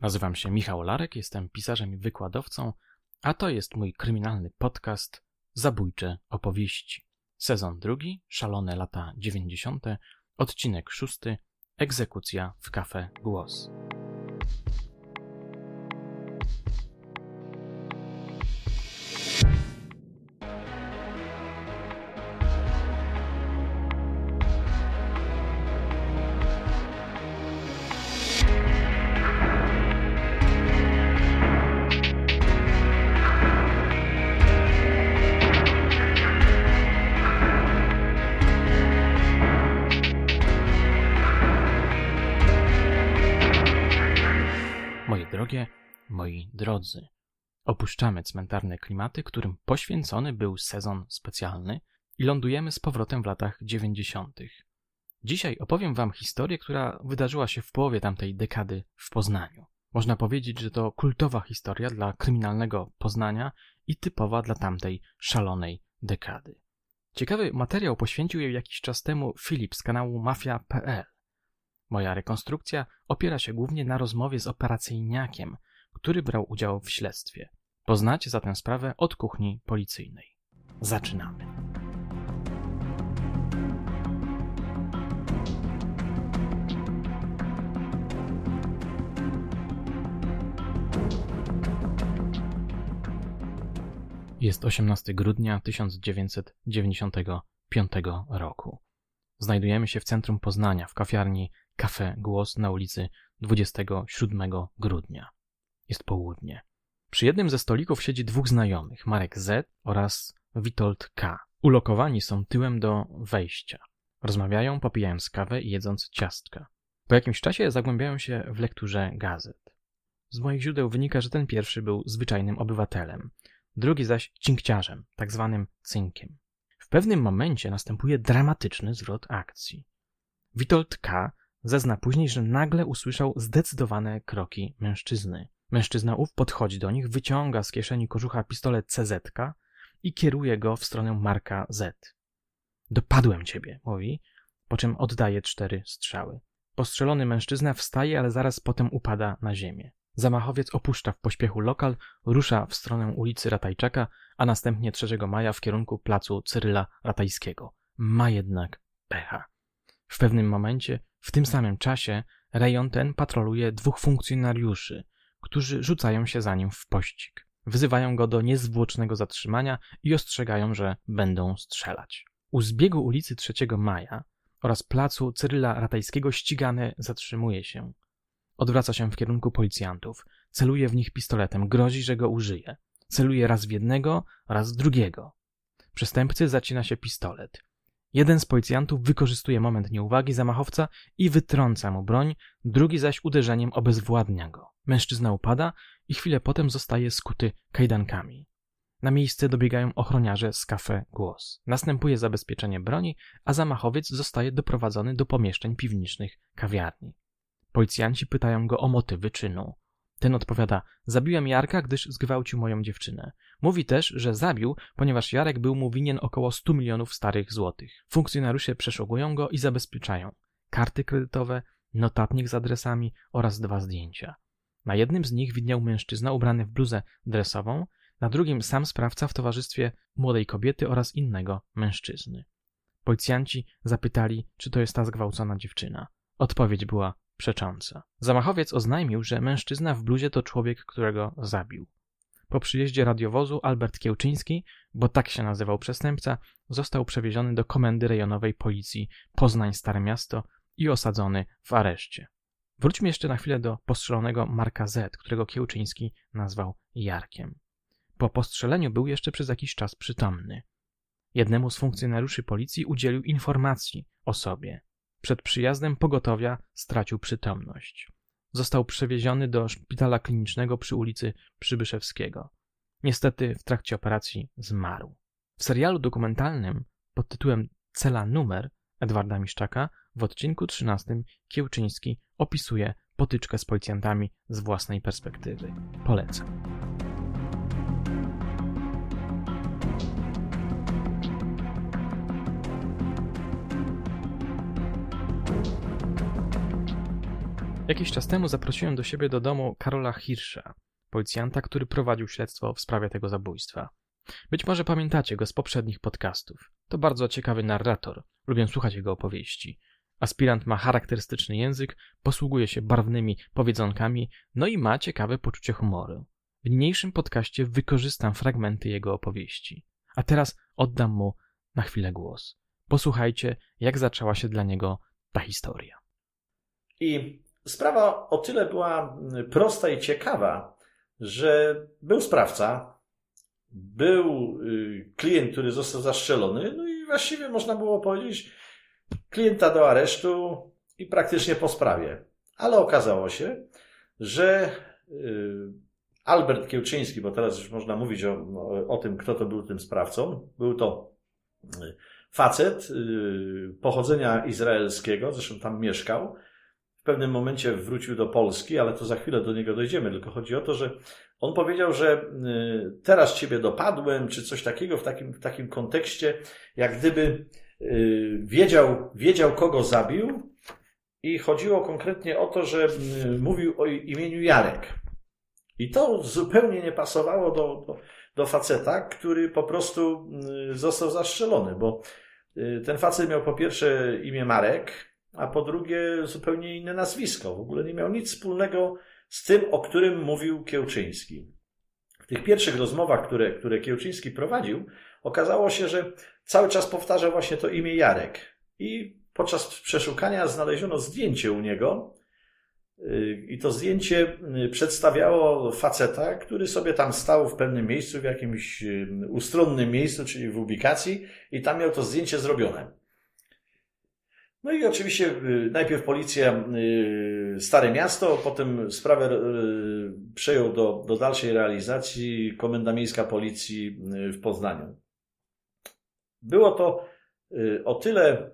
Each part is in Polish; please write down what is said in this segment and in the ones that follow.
Nazywam się Michał Larek, jestem pisarzem i wykładowcą, a to jest mój kryminalny podcast Zabójcze opowieści. Sezon drugi, szalone lata dziewięćdziesiąte, odcinek szósty, egzekucja w kafe Głos. Cmentarne klimaty, którym poświęcony był sezon specjalny i lądujemy z powrotem w latach 90. Dzisiaj opowiem Wam historię, która wydarzyła się w połowie tamtej dekady w Poznaniu. Można powiedzieć, że to kultowa historia dla kryminalnego Poznania i typowa dla tamtej szalonej dekady. Ciekawy materiał poświęcił jej jakiś czas temu Filip z kanału Mafia.pl. Moja rekonstrukcja opiera się głównie na rozmowie z operacyjniakiem, który brał udział w śledztwie. Poznacie zatem sprawę od kuchni policyjnej. Zaczynamy. Jest 18 grudnia 1995 roku. Znajdujemy się w centrum Poznania, w kawiarni Kafe Głos na ulicy 27 grudnia. Jest południe. Przy jednym ze stolików siedzi dwóch znajomych, Marek Z oraz Witold K. Ulokowani są tyłem do wejścia. Rozmawiają, popijając kawę i jedząc ciastka. Po jakimś czasie zagłębiają się w lekturze gazet. Z moich źródeł wynika, że ten pierwszy był zwyczajnym obywatelem, drugi zaś cinkciarzem, tak zwanym cynkiem. W pewnym momencie następuje dramatyczny zwrot akcji. Witold K Zezna później, że nagle usłyszał zdecydowane kroki mężczyzny. Mężczyzna ów podchodzi do nich, wyciąga z kieszeni kożucha pistolet CZ i kieruje go w stronę Marka Z. Dopadłem ciebie, mówi, po czym oddaje cztery strzały. Postrzelony mężczyzna wstaje, ale zaraz potem upada na ziemię. Zamachowiec opuszcza w pośpiechu lokal, rusza w stronę ulicy Ratajczaka, a następnie 3 maja w kierunku placu Cyryla Ratajskiego. Ma jednak pecha. W pewnym momencie w tym samym czasie rejon ten patroluje dwóch funkcjonariuszy, którzy rzucają się za nim w pościg. Wzywają go do niezwłocznego zatrzymania i ostrzegają, że będą strzelać. U zbiegu ulicy 3 Maja oraz placu Cyryla Ratajskiego ścigany zatrzymuje się. Odwraca się w kierunku policjantów, celuje w nich pistoletem, grozi, że go użyje. Celuje raz w jednego, raz w drugiego. Przestępcy zacina się pistolet. Jeden z policjantów wykorzystuje moment nieuwagi zamachowca i wytrąca mu broń, drugi zaś uderzeniem obezwładnia go. Mężczyzna upada i chwilę potem zostaje skuty kajdankami. Na miejsce dobiegają ochroniarze z kafe Głos. Następuje zabezpieczenie broni, a zamachowiec zostaje doprowadzony do pomieszczeń piwniczych kawiarni. Policjanci pytają go o motywy czynu. Ten odpowiada: Zabiłem Jarka, gdyż zgwałcił moją dziewczynę. Mówi też, że zabił, ponieważ Jarek był mu winien około 100 milionów starych złotych. Funkcjonariusze przeszukują go i zabezpieczają karty kredytowe, notatnik z adresami oraz dwa zdjęcia. Na jednym z nich widniał mężczyzna ubrany w bluzę dresową, na drugim sam sprawca w towarzystwie młodej kobiety oraz innego mężczyzny. Policjanci zapytali, czy to jest ta zgwałcona dziewczyna. Odpowiedź była przecząca. Zamachowiec oznajmił, że mężczyzna w bluzie to człowiek, którego zabił. Po przyjeździe radiowozu Albert Kiełczyński, bo tak się nazywał przestępca, został przewieziony do komendy rejonowej policji Poznań Stare Miasto i osadzony w areszcie. Wróćmy jeszcze na chwilę do postrzelonego Marka Z, którego Kiełczyński nazwał Jarkiem. Po postrzeleniu był jeszcze przez jakiś czas przytomny. Jednemu z funkcjonariuszy policji udzielił informacji o sobie. Przed przyjazdem pogotowia stracił przytomność. Został przewieziony do szpitala klinicznego przy ulicy Przybyszewskiego. Niestety w trakcie operacji zmarł. W serialu dokumentalnym pod tytułem Cela numer Edwarda Miszczaka w odcinku 13 Kiełczyński opisuje potyczkę z policjantami z własnej perspektywy. Polecam. Jakiś czas temu zaprosiłem do siebie do domu Karola Hirscha, policjanta, który prowadził śledztwo w sprawie tego zabójstwa. Być może pamiętacie go z poprzednich podcastów. To bardzo ciekawy narrator. Lubię słuchać jego opowieści. Aspirant ma charakterystyczny język, posługuje się barwnymi powiedzonkami, no i ma ciekawe poczucie humoru. W niniejszym podcaście wykorzystam fragmenty jego opowieści. A teraz oddam mu na chwilę głos. Posłuchajcie, jak zaczęła się dla niego ta historia. I sprawa o tyle była prosta i ciekawa, że był sprawca, był y, klient, który został zastrzelony, no i właściwie można było powiedzieć, klienta do aresztu i praktycznie po sprawie. Ale okazało się, że y, Albert Kiełczyński, bo teraz już można mówić o, o tym, kto to był tym sprawcą, był to y, facet pochodzenia izraelskiego, zresztą tam mieszkał. W pewnym momencie wrócił do Polski, ale to za chwilę do niego dojdziemy. Tylko chodzi o to, że on powiedział, że y, teraz ciebie dopadłem, czy coś takiego w takim, w takim kontekście, jak gdyby y, wiedział, wiedział, kogo zabił. I chodziło konkretnie o to, że y, mówił o imieniu Jarek. I to zupełnie nie pasowało do, do, do faceta, który po prostu został zastrzelony, bo ten facet miał po pierwsze imię Marek, a po drugie zupełnie inne nazwisko. W ogóle nie miał nic wspólnego z tym, o którym mówił Kiełczyński. W tych pierwszych rozmowach, które, które Kiełczyński prowadził, okazało się, że cały czas powtarza właśnie to imię Jarek. I podczas przeszukania znaleziono zdjęcie u niego, i to zdjęcie przedstawiało faceta, który sobie tam stał w pewnym miejscu, w jakimś ustronnym miejscu, czyli w ubikacji, i tam miał to zdjęcie zrobione. No i oczywiście y, najpierw policja y, Stare Miasto, potem sprawę y, przejął do, do dalszej realizacji Komenda Miejska Policji w Poznaniu. Było to o tyle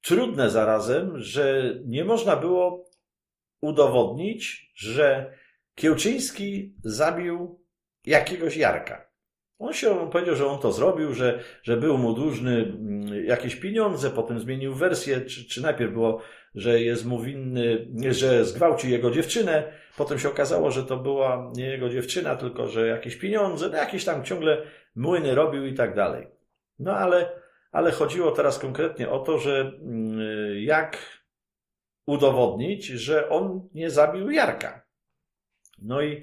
trudne zarazem, że nie można było udowodnić, że Kiełczyński zabił jakiegoś Jarka. On się on powiedział, że on to zrobił, że, że był mu dłużny mm, jakieś pieniądze, potem zmienił wersję, czy, czy najpierw było, że jest mu winny, że zgwałcił jego dziewczynę, potem się okazało, że to była nie jego dziewczyna, tylko że jakieś pieniądze, no jakieś tam ciągle młyny robił i tak dalej. No ale, ale chodziło teraz konkretnie o to, że mm, jak udowodnić, że on nie zabił Jarka. No i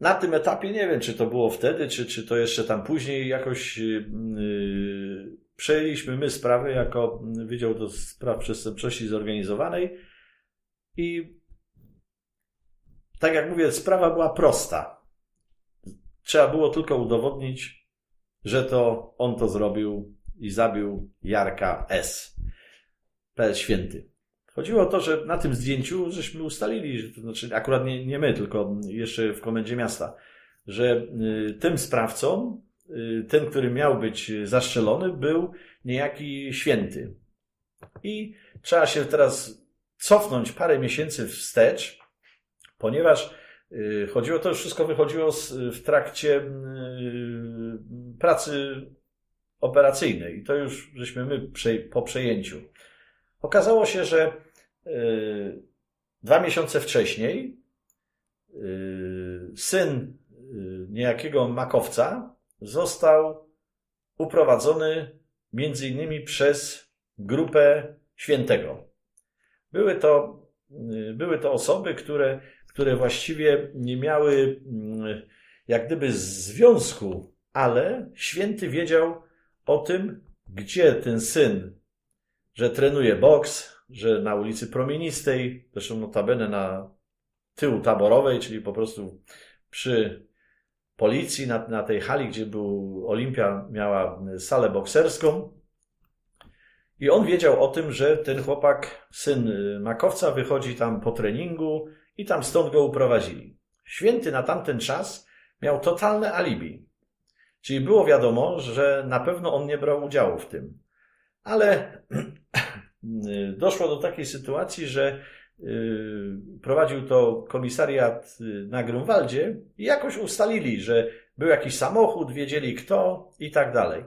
na tym etapie nie wiem, czy to było wtedy, czy, czy to jeszcze tam później jakoś yy, przejęliśmy my sprawę jako Wydział do Spraw Przestępczości Zorganizowanej i tak jak mówię, sprawa była prosta. Trzeba było tylko udowodnić, że to on to zrobił i zabił Jarka S. P. Święty. Chodziło o to, że na tym zdjęciu żeśmy ustalili, że to znaczy akurat nie, nie my, tylko jeszcze w komendzie miasta, że y, tym sprawcą, y, ten, który miał być zaszczelony, był niejaki święty. I trzeba się teraz cofnąć parę miesięcy wstecz, ponieważ y, chodziło to, wszystko wychodziło w trakcie pracy operacyjnej i to już żeśmy my po przejęciu. Okazało się, że dwa miesiące wcześniej yy, syn yy, niejakiego makowca został uprowadzony między innymi przez grupę świętego. Były to, były to osoby, które, które właściwie nie miały jak gdyby związku, ale święty wiedział o tym, gdzie ten syn, że trenuje boks, że na ulicy Promienistej, zresztą notabene na tyłu taborowej, czyli po prostu przy policji, na, na tej hali, gdzie był Olimpia, miała salę bokserską. I on wiedział o tym, że ten chłopak, syn makowca, wychodzi tam po treningu i tam stąd go uprowadzili. Święty na tamten czas miał totalne alibi. Czyli było wiadomo, że na pewno on nie brał udziału w tym. Ale doszło do takiej sytuacji, że y, prowadził to komisariat y, na Grunwaldzie i jakoś ustalili, że był jakiś samochód, wiedzieli kto i tak dalej.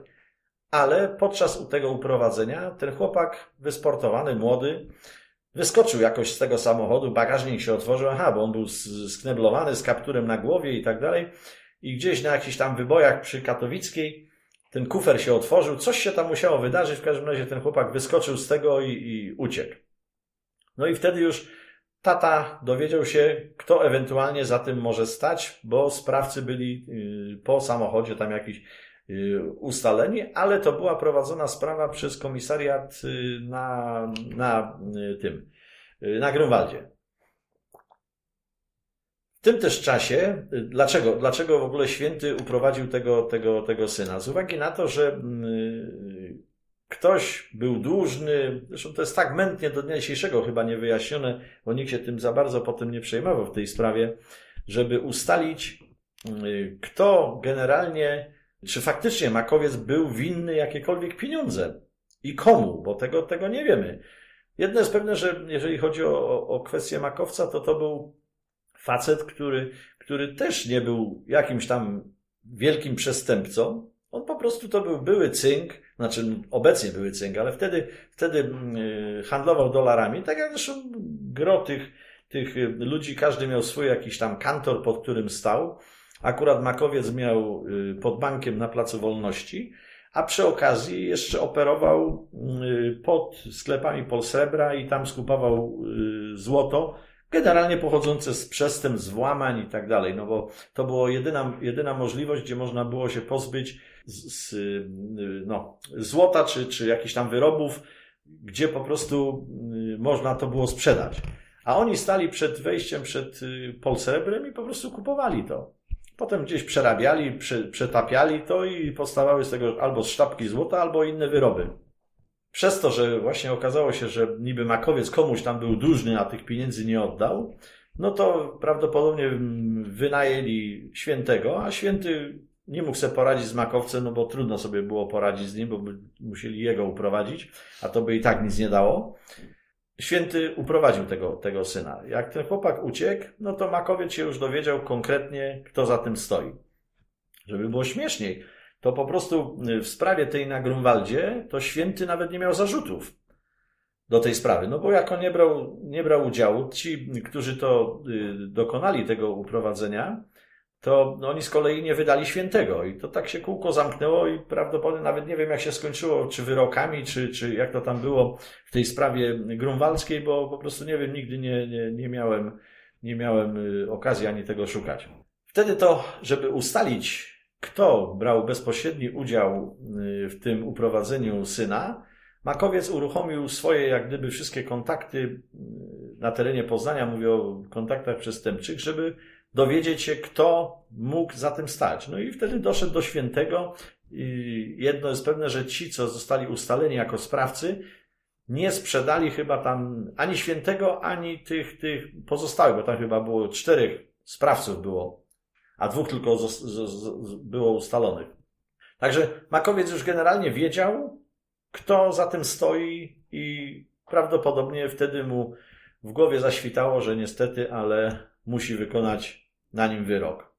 Ale podczas tego uprowadzenia ten chłopak wysportowany, młody, Wyskoczył jakoś z tego samochodu, bagażnik się otworzył, aha, bo on był skneblowany z kapturem na głowie i tak dalej. I gdzieś na jakichś tam wybojach przy Katowickiej ten kufer się otworzył, coś się tam musiało wydarzyć, w każdym razie ten chłopak wyskoczył z tego i, i uciekł. No i wtedy już tata dowiedział się, kto ewentualnie za tym może stać, bo sprawcy byli y, po samochodzie tam jakiś y, ustaleni, ale to była prowadzona sprawa przez komisariat y, na, na tym, na Grunwaldzie. W tym też czasie, dlaczego, dlaczego w ogóle święty uprowadził tego, tego, tego syna? Z uwagi na to, że mm, ktoś był dłużny, zresztą to jest tak mętnie do dnia dzisiejszego chyba niewyjaśnione, bo nikt się tym za bardzo potem nie przejmował w tej sprawie, żeby ustalić, mm, kto generalnie, czy faktycznie Makowiec był winny jakiekolwiek pieniądze i komu, bo tego, tego nie wiemy. Jedno jest pewne, że jeżeli chodzi o, o kwestię Makowca, to to był facet, który, który też nie był jakimś tam wielkim przestępcą. On po prostu to był były cynk, znaczy obecnie były cynk, ale wtedy, wtedy mm, y, handlował dolarami, tak jak zresztą gro tych, tych ludzi, każdy miał swój jakiś tam kantor, pod którym stał. Akurat Makowiec miał y, pod bankiem na Placu Wolności, a przy okazji jeszcze operował y, pod sklepami Polsrebra i tam skupował złoto, generalnie pochodzące z przestępstw, włamań i tak dalej, no bo to była jedyna, jedyna możliwość, gdzie można było się pozbyć z, z, no, złota czy, czy jakichś tam wyrobów, gdzie po prostu y, można to było sprzedać. A oni stali przed wejściem przed y, Polsrebrem i po prostu kupowali to. Potem gdzieś przerabiali, przetapiali to i powstawały z tego albo sztabki złota, albo inne wyroby. Przez to, że właśnie okazało się, że niby makowiec komuś tam był dłużny, a tych pieniędzy nie oddał, no to prawdopodobnie wynajęli świętego, a święty nie mógł sobie poradzić z makowcem, no bo trudno sobie było poradzić z nim, bo by musieli jego uprowadzić, a to by i tak nic nie dało. Święty uprowadził tego, tego syna. Jak ten chłopak uciekł, no to makowiec się już dowiedział konkretnie, kto za tym stoi. Żeby było śmieszniej, to po prostu y, w sprawie tej na Grunwaldzie, to święty nawet nie miał zarzutów do tej sprawy. No bo jak on nie brał, nie brał udziału, ci, którzy to y, dokonali tego uprowadzenia, to oni z kolei nie wydali świętego. I to tak się kółko zamknęło i prawdopodobnie nawet nie wiem, jak się skończyło, czy wyrokami, czy, czy jak to tam było w tej sprawie grunwaldzkiej, bo po prostu nie wiem, nigdy nie, nie, nie miałem, nie miałem y, okazji ani tego szukać. Wtedy to, żeby ustalić kto brał bezpośredni udział y, w tym uprowadzeniu syna, Makowiec uruchomił swoje, jak gdyby, wszystkie kontakty y, na terenie Poznania, mówię o kontaktach przestępczych, żeby dowiedzieć się, kto mógł za tym stać. No i wtedy doszedł do świętego. I jedno jest pewne, że ci, co zostali ustaleni jako sprawcy, nie sprzedali chyba tam ani świętego, ani tych, tych pozostałych, bo tam chyba było czterech sprawców było a dwóch tylko z, z, z, było ustalonych. Także Makowiec już generalnie wiedział, kto za tym stoi i prawdopodobnie wtedy mu w głowie zaświtało, że niestety, ale musi wykonać na nim wyrok.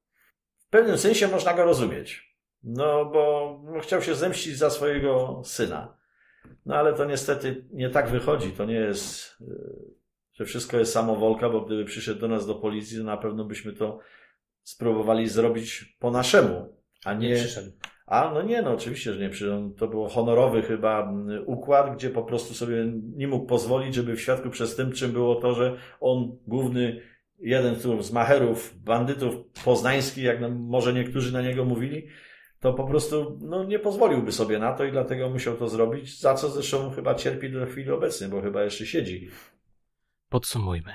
W pewnym sensie można go rozumieć. No, bo chciał się zemścić za swojego syna. No, ale to niestety nie tak wychodzi. To nie jest, e, że wszystko jest samowolka, bo gdyby przyszedł do nas do policji, to na pewno byśmy to spróbowali zrobić po naszemu, a nie... nie przyszedł. A, no nie, no oczywiście, że nie przyszedł. To był honorowy chyba układ, gdzie po prostu sobie nie mógł pozwolić, żeby w świadku przestępczym było to, że on, główny, jeden z macherów, bandytów poznańskich, jak może niektórzy na niego mówili, to po prostu no, nie pozwoliłby sobie na to i dlatego musiał to zrobić, za co zresztą chyba cierpi do chwili obecnej, bo chyba jeszcze siedzi. Podsumujmy.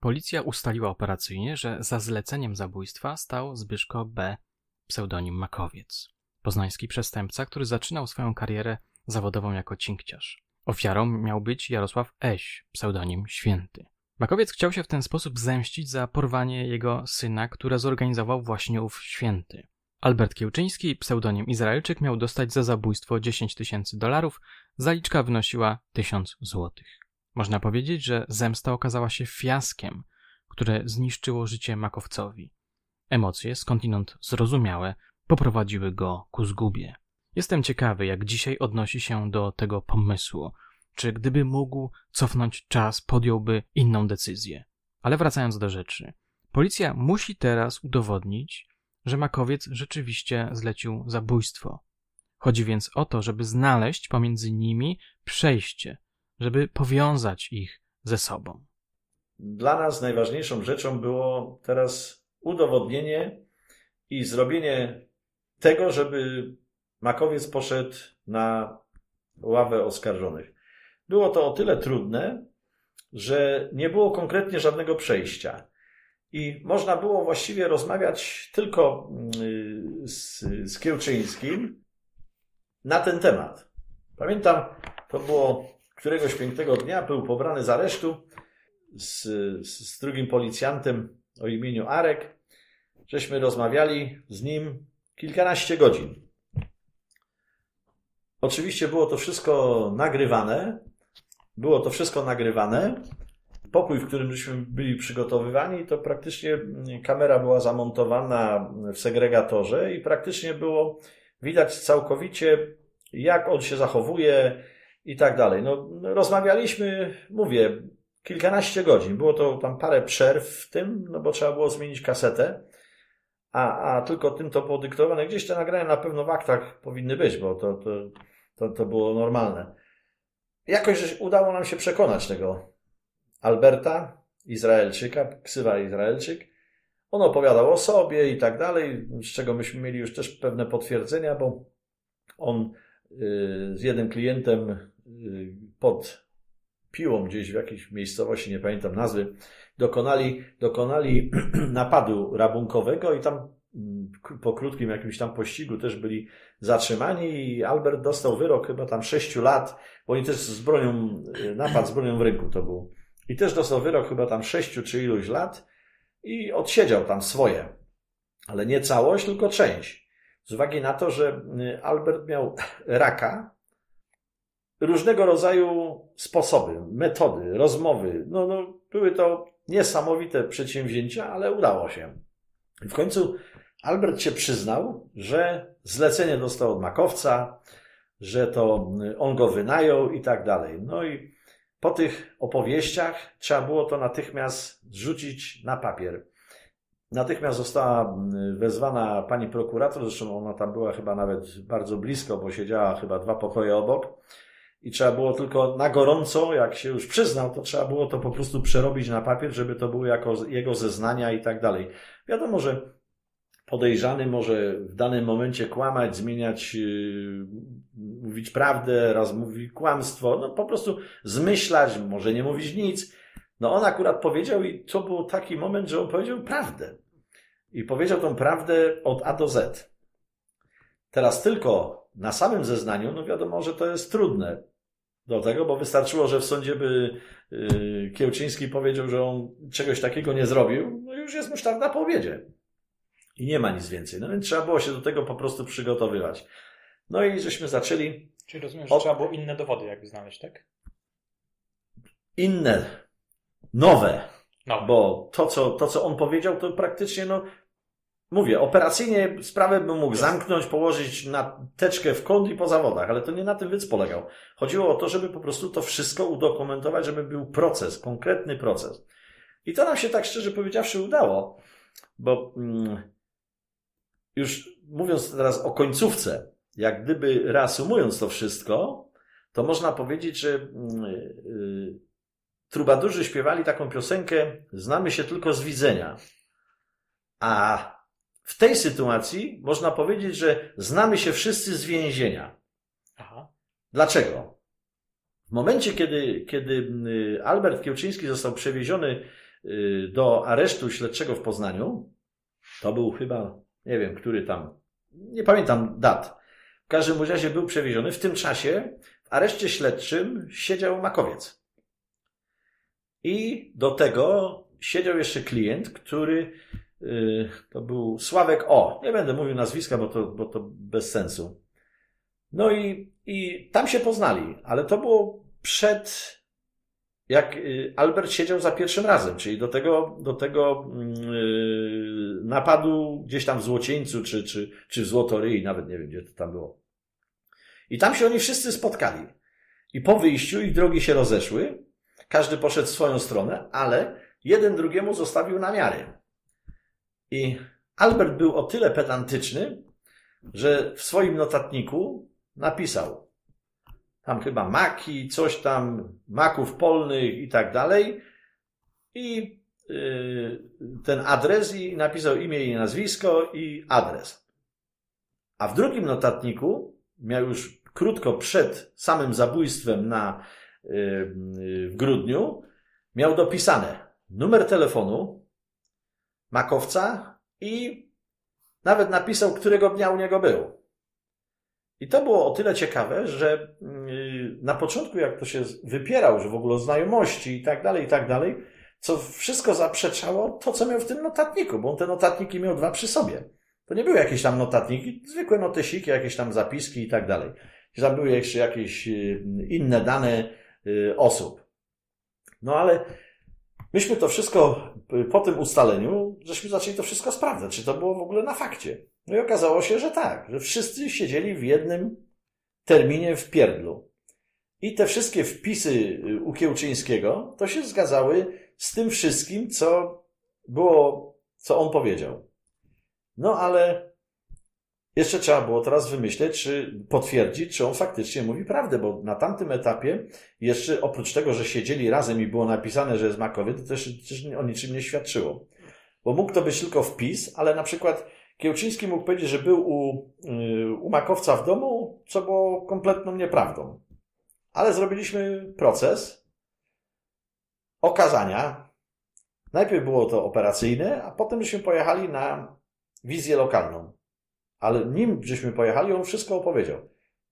Policja ustaliła operacyjnie, że za zleceniem zabójstwa stał Zbyszko B., pseudonim Makowiec. Poznański przestępca, który zaczynał swoją karierę zawodową jako cinkciarz. Ofiarą miał być Jarosław Eś, pseudonim Święty. Makowiec chciał się w ten sposób zemścić za porwanie jego syna, które zorganizował właśnie ów Święty. Albert Kiełczyński, pseudonim Izraelczyk, miał dostać za zabójstwo 10 tysięcy dolarów, zaliczka wynosiła 1000 złotych. Można powiedzieć, że zemsta okazała się fiaskiem, które zniszczyło życie makowcowi. Emocje, skądinąd zrozumiałe, poprowadziły go ku zgubie. Jestem ciekawy, jak dzisiaj odnosi się do tego pomysłu. czy gdyby mógł cofnąć czas, podjąłby inną decyzję. Ale wracając do rzeczy. Policja musi teraz udowodnić, że Makowiec rzeczywiście zlecił zabójstwo. Chodzi więc o to, żeby znaleźć pomiędzy nimi przejście, żeby powiązać ich ze sobą. Dla nas najważniejszą rzeczą było teraz udowodnienie i zrobienie tego, żeby Makowiec poszedł na ławę oskarżonych. Było to o tyle trudne, że nie było konkretnie żadnego przejścia. I można było właściwie rozmawiać tylko mm, z, z Kiełczyńskim na ten temat. Pamiętam, to było któregoś pięknego dnia, był pobrany z aresztu z, z drugim policjantem o imieniu Arek. Żeśmy rozmawiali z nim kilkanaście godzin. Oczywiście było to wszystko nagrywane. Było to wszystko nagrywane. Pokój, w którym żeśmy byli przygotowywani, to praktycznie kamera była zamontowana w segregatorze i praktycznie było widać całkowicie, jak on się zachowuje i tak dalej. No, rozmawialiśmy, mówię, kilkanaście godzin. Było to tam parę przerw w tym, no bo trzeba było zmienić kasetę. A, a tylko tym to podyktowane. Gdzieś te nagrania na pewno w aktach powinny być, bo to, to, to, to było normalne. Jakoś udało nam się przekonać tego Alberta, Izraelczyka, ksywa Izraelczyk. On opowiadał o sobie i tak dalej, z czego myśmy mieli już też pewne potwierdzenia, bo on y, z jednym klientem pod piłą gdzieś w jakiejś miejscowości, nie pamiętam nazwy, dokonali, dokonali napadu rabunkowego i tam mm, po krótkim jakimś tam pościgu też byli zatrzymani i Albert dostał wyrok chyba tam sześciu lat, bo oni też z bronią, y, napad z bronią w rynku to był. I też dostał wyrok chyba tam sześciu czy iluś lat i odsiedział tam swoje. Ale nie całość, tylko część. Z uwagi na to, że y, Albert miał raka, różnego rodzaju sposoby, metody, rozmowy. No, no, były to niesamowite przedsięwzięcia, ale udało się. I w końcu Albert się przyznał, że zlecenie dostał od makowca, że to on go wynajął i tak dalej. No i po tych opowieściach trzeba było to natychmiast zrzucić na papier. Natychmiast została wezwana pani prokurator, zresztą ona tam była chyba nawet bardzo blisko, bo siedziała chyba dwa pokoje obok i trzeba było tylko na gorąco, jak się już przyznał, to trzeba było to po prostu przerobić na papier, żeby to były jako jego zeznania i tak dalej. Wiadomo, że podejrzany może w danym momencie kłamać, zmieniać, yy, mówić prawdę, raz mówi kłamstwo, no po prostu zmyślać, może nie mówić nic. No on akurat powiedział i to był taki moment, że on powiedział prawdę. I powiedział tą prawdę od A do Z. Teraz tylko na samym zeznaniu, no wiadomo, że to jest trudne do tego, bo wystarczyło, że w sądzie by yy, Kiełczyński powiedział, że on czegoś takiego nie zrobił, no już jest musztarda po obiedzie. I nie ma nic więcej. No więc trzeba było się do tego po prostu przygotowywać. No i żeśmy zaczęli. Czyli rozumiem, że od... trzeba było inne dowody jakby znaleźć, tak? Inne, nowe. No. Bo to co, to, co on powiedział, to praktycznie no, Mówię, operacyjnie sprawę bym mógł zamknąć, położyć na teczkę w kąt i po zawodach, ale to nie na tym więc polegał. Chodziło o to, żeby po prostu to wszystko udokumentować, żeby był proces, konkretny proces. I to nam się tak szczerze powiedziawszy udało, bo mm, już mówiąc teraz o końcówce, jak gdyby reasumując to wszystko, to można powiedzieć, że yy, trubadurzy śpiewali taką piosenkę Znamy się tylko z widzenia. A w tej sytuacji można powiedzieć, że znamy się wszyscy z więzienia. Aha. Dlaczego? W momencie, kiedy, kiedy y, Albert Kiełczyński został przewieziony y, do aresztu śledczego w Poznaniu, to był chyba, nie wiem, który tam, nie pamiętam dat. W każdym razie był przewieziony. W tym czasie w areszcie śledczym siedział Makowiec. I do tego siedział jeszcze klient, który to był Sławek O. Nie będę mówił nazwiska, bo to, bo to bez sensu. No i, i tam się poznali, ale to było przed, jak y, Albert siedział za pierwszym razem, czyli do tego, do tego yy, napadu gdzieś tam w Złocieńcu, czy, czy, czy w Złotoryi, nawet nie wiem, gdzie to tam było. I tam się oni wszyscy spotkali. I po wyjściu ich drogi się rozeszły, każdy poszedł w swoją stronę, ale jeden drugiemu zostawił namiary. I Albert był o tyle pedantyczny, że w swoim notatniku napisał tam chyba maki, coś tam, maków polnych i tak dalej. I yy, ten adres i napisał imię i nazwisko i adres. A w drugim notatniku miał już krótko przed samym zabójstwem na, yy, w grudniu, miał dopisane numer telefonu makowca i nawet napisał, którego dnia u niego był. I to było o tyle ciekawe, że yy, na początku, jak to się wypierał, że w ogóle znajomości i tak dalej, i tak dalej, co wszystko zaprzeczało to, co miał w tym notatniku, bo on te notatniki miał dwa przy sobie. To nie były jakieś tam notatniki, zwykłe notesiki, jakieś tam zapiski i tak dalej. Tam były jeszcze jakieś yy, inne dane yy, osób. No ale myśmy to wszystko po tym ustaleniu, żeśmy zaczęli to wszystko sprawdzać, czy to było w ogóle na fakcie. No i okazało się, że tak, że wszyscy siedzieli w jednym terminie w pierdlu. I te wszystkie wpisy y, u Kiełczyńskiego to się zgadzały z tym wszystkim, co było, co on powiedział. No ale jeszcze trzeba było teraz wymyśleć, czy potwierdzić, czy on faktycznie mówi prawdę, bo na tamtym etapie jeszcze oprócz tego, że siedzieli razem i było napisane, że jest Makowy, to też, też o niczym nie świadczyło. Bo mógł to być tylko wpis, ale na przykład Kiełczyński mógł powiedzieć, że był u, yy, u Makowca w domu, co było kompletną nieprawdą. Ale zrobiliśmy proces okazania. Najpierw było to operacyjne, a potem żeśmy pojechali na wizję lokalną. Ale nim żeśmy pojechali, on wszystko opowiedział.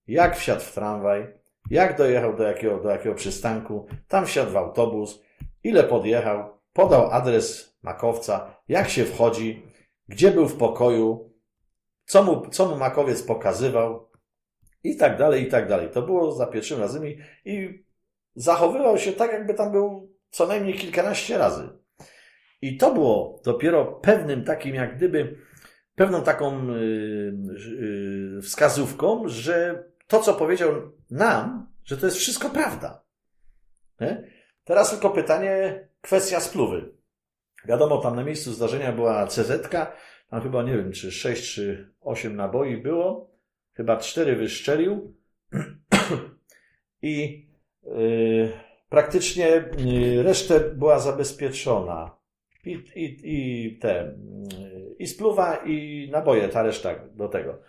Jak wsiadł w tramwaj, jak dojechał do jakiego, do jakiego przystanku, tam wsiadł w autobus, ile podjechał, podał adres makowca, jak się wchodzi, gdzie był w pokoju, co mu, co mu makowiec pokazywał i tak dalej, i tak dalej. To było za pierwszym razem i, i zachowywał się tak, jakby tam był co najmniej kilkanaście razy. I to było dopiero pewnym takim, jak gdyby, pewną taką yy, yy, wskazówką, że to, co powiedział nam, że to jest wszystko prawda. Teraz tylko pytanie, kwestia spluwy. Wiadomo, tam na miejscu zdarzenia była CZ, tam chyba nie wiem, czy 6 czy 8 naboi było, chyba 4 wyszczelił i yy, praktycznie yy, resztę była zabezpieczona. I, i, i te, i spluwa, i naboje, ta reszta do tego.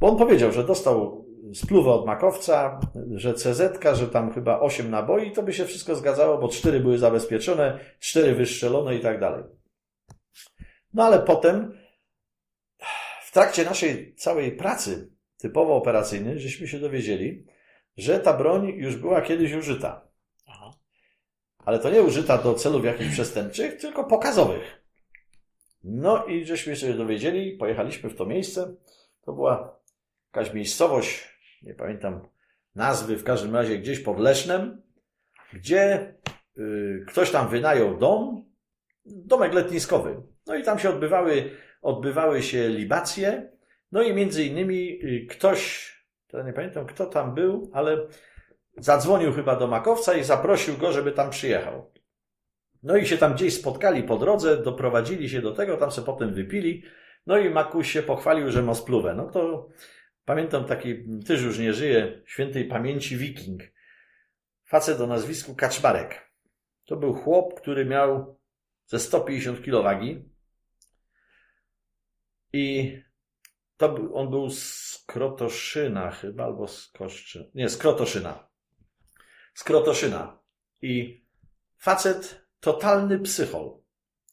Bo on powiedział, że dostał spluwę od makowca, że CZ, że tam chyba 8 naboi, to by się wszystko zgadzało, bo 4 były zabezpieczone, 4 wystrzelone i tak dalej. No ale potem, w trakcie naszej całej pracy typowo operacyjnej, żeśmy się dowiedzieli, że ta broń już była kiedyś użyta. Ale to nie użyta do celów jakichś przestępczych, tylko pokazowych. No i żeśmy się dowiedzieli, pojechaliśmy w to miejsce. To była jakaś miejscowość nie pamiętam nazwy, w każdym razie gdzieś pod Lesznem, gdzie y, ktoś tam wynajął dom, domek letniskowy. No i tam się odbywały, odbywały się libacje, no i między innymi y, ktoś, to nie pamiętam kto tam był, ale zadzwonił chyba do Makowca i zaprosił go, żeby tam przyjechał. No i się tam gdzieś spotkali po drodze, doprowadzili się do tego, tam sobie potem wypili, no i Makuś się pochwalił, że ma spluwę. No to Pamiętam taki, też już nie żyje, świętej pamięci wiking. Facet o nazwisku Kaczmarek. To był chłop, który miał ze 150 kg wagi. I to był, on był z Krotoszyna chyba, albo z Koszczy. Nie, z Krotoszyna. Z Krotoszyna. I facet totalny psychol.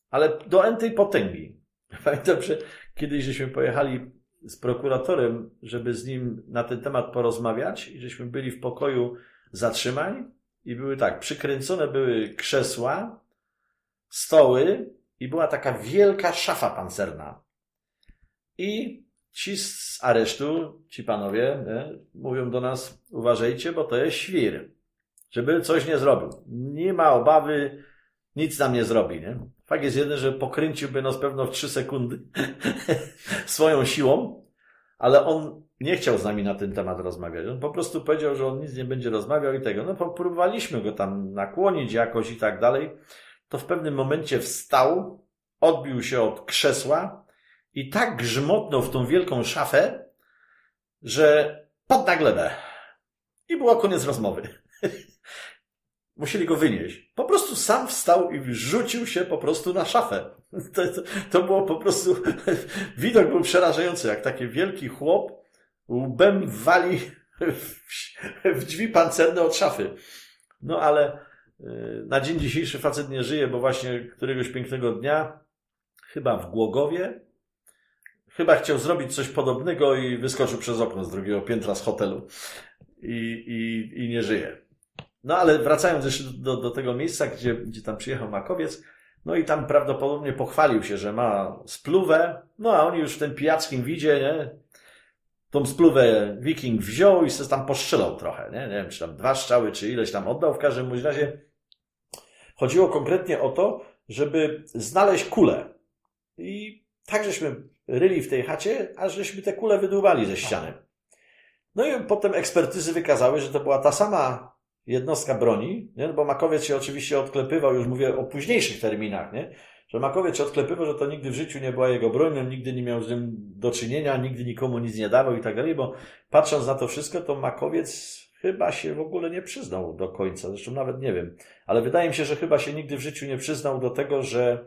Ale do entej potęgi. Pamiętam, że kiedyś żeśmy pojechali z prokuratorem, żeby z nim na ten temat porozmawiać i żeśmy byli w pokoju zatrzymań i były tak, przykręcone były krzesła, stoły i była taka wielka szafa pancerna. I ci z aresztu, ci panowie, nie, mówią do nas, uważajcie, bo to jest świr. Żeby coś nie zrobił. Nie ma obawy, nic nam nie zrobi, nie? Fakt jest jeden, że pokręciłby nas pewno w trzy sekundy swoją siłą, ale on nie chciał z nami na ten temat rozmawiać. On po prostu powiedział, że on nic nie będzie rozmawiał i tego. No próbowaliśmy go tam nakłonić jakoś i tak dalej. To w pewnym momencie wstał, odbił się od krzesła i tak grzmotnął w tą wielką szafę, że padł na glebę. I była koniec rozmowy. Musieli go wynieść. Po prostu sam wstał i rzucił się po prostu na szafę. To, to, to było po prostu, widok był przerażający, jak taki wielki chłop łbem wali w, w drzwi pancerne od szafy. No ale y, na dzień dzisiejszy facet nie żyje, bo właśnie któregoś pięknego dnia, chyba w Głogowie, chyba chciał zrobić coś podobnego i wyskoczył przez okno z drugiego piętra z hotelu. I, i, i nie żyje. No ale wracając jeszcze do, do tego miejsca, gdzie, gdzie tam przyjechał Makowiec, no i tam prawdopodobnie pochwalił się, że ma spluwę, no a oni już w tym pijackim widzie, nie? Tą spluwę wiking wziął i sobie tam postrzelał trochę, nie? Nie wiem, czy tam dwa strzały, czy ileś tam oddał. W każdym razie chodziło konkretnie o to, żeby znaleźć kulę. I tak żeśmy ryli w tej chacie, aż żeśmy te kule wydłubali ze ściany. No i potem ekspertyzy wykazały, że to była ta sama jednostka broni, nie? No bo Makowiec się oczywiście odklepywał, już mówię o późniejszych terminach, nie? że Makowiec się odklepywał, że to nigdy w życiu nie była jego broń, on nigdy nie miał z tym do czynienia, nigdy nikomu nic nie dawał i tak dalej, bo patrząc na to wszystko, to Makowiec chyba się w ogóle nie przyznał do końca, zresztą nawet nie wiem, ale wydaje mi się, że chyba się nigdy w życiu nie przyznał do tego, że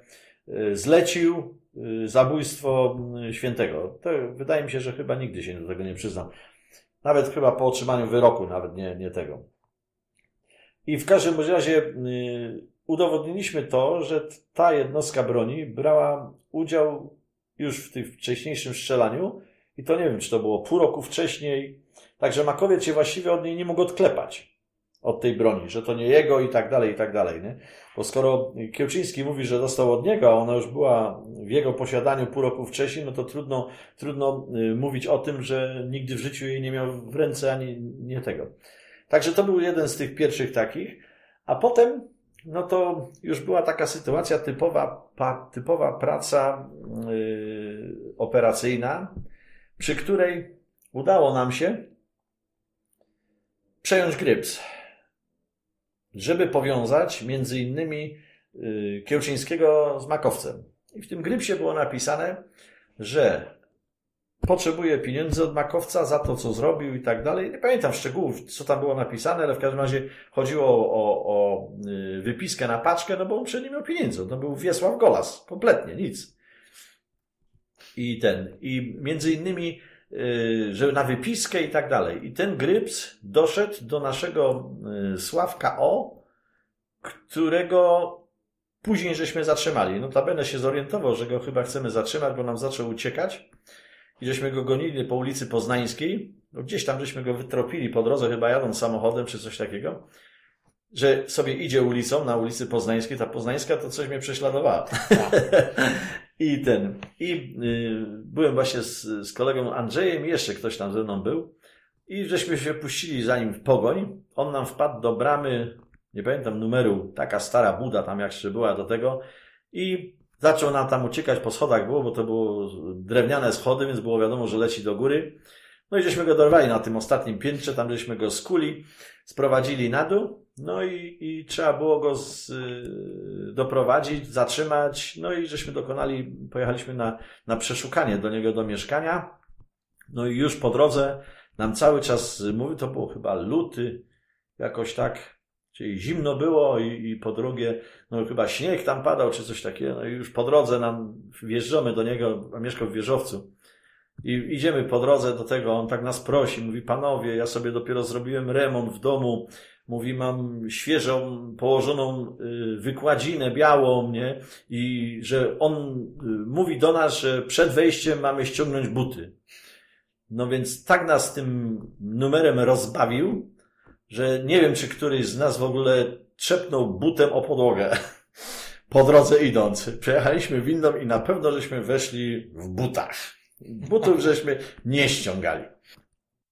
y, zlecił y, zabójstwo y, świętego. To wydaje mi się, że chyba nigdy się do tego nie przyznał. Nawet chyba po otrzymaniu wyroku, nawet nie, nie tego. I w każdym razie y, udowodniliśmy to, że ta jednostka broni brała udział już w tym wcześniejszym strzelaniu i to nie wiem, czy to było pół roku wcześniej. Także Makowiec się właściwie od niej nie mógł odklepać od tej broni, że to nie jego i tak dalej, i tak dalej. Nie? Bo skoro Kiełczyński mówi, że dostał od niego, a ona już była w jego posiadaniu pół roku wcześniej, no to trudno, trudno y, mówić o tym, że nigdy w życiu jej nie miał w ręce ani nie tego. Także to był jeden z tych pierwszych takich. A potem, no to już była taka sytuacja typowa, pa, typowa praca yy, operacyjna, przy której udało nam się przejąć gryps, żeby powiązać między innymi yy, Kiełczyńskiego z Makowcem. I w tym grypsie było napisane, że potrzebuje pieniędzy od makowca za to, co zrobił i tak dalej. Nie pamiętam szczegółów, co tam było napisane, ale w każdym razie chodziło o, o, o y, wypiskę na paczkę, no bo on przecież nie miał pieniędzy. To był Wiesław Golas. Kompletnie, nic. I ten, i między innymi, y, że na wypiskę i tak dalej. I ten Gryps doszedł do naszego y, Sławka O, którego później żeśmy zatrzymali. Notabene się zorientował, że go chyba chcemy zatrzymać, bo nam zaczął uciekać i żeśmy go gonili po ulicy Poznańskiej, no gdzieś tam żeśmy go wytropili po drodze, chyba jadąc samochodem czy coś takiego, że sobie idzie ulicą na ulicy Poznańskiej, ta Poznańska to coś mnie prześladowała. I ten, i y, byłem właśnie z, z kolegą Andrzejem, jeszcze ktoś tam ze mną był, i żeśmy się puścili za nim w pogoń. On nam wpadł do bramy, nie pamiętam numeru, taka stara buda tam jak jeszcze była do tego, i Zaczął nam tam uciekać po schodach było, bo to było drewniane schody, więc było wiadomo, że leci do góry. No i żeśmy go dorwali na tym ostatnim piętrze, tam żeśmy go skuli, sprowadzili na dół, no i, i trzeba było go z, y, doprowadzić, zatrzymać, no i żeśmy dokonali, pojechaliśmy na, na przeszukanie do niego do mieszkania, no i już po drodze nam cały czas mówi, to było chyba luty, jakoś tak, Czyli zimno było i, i po drugie, no chyba śnieg tam padał czy coś takiego, no i już po drodze nam wjeżdżamy do niego, a mieszkał w wieżowcu. I idziemy po drodze do tego, on tak nas prosi, mówi, panowie, ja sobie dopiero zrobiłem remont w domu, mówi, mam świeżą, położoną y, wykładzinę białą, nie? I że on y, mówi do nas, że przed wejściem mamy ściągnąć buty. No więc tak nas tym numerem rozbawił, że nie wiem, czy któryś z nas w ogóle trzepnął butem o podłogę po drodze idąc. Przejechaliśmy windą i na pewno żeśmy weszli w butach. Butów żeśmy nie ściągali.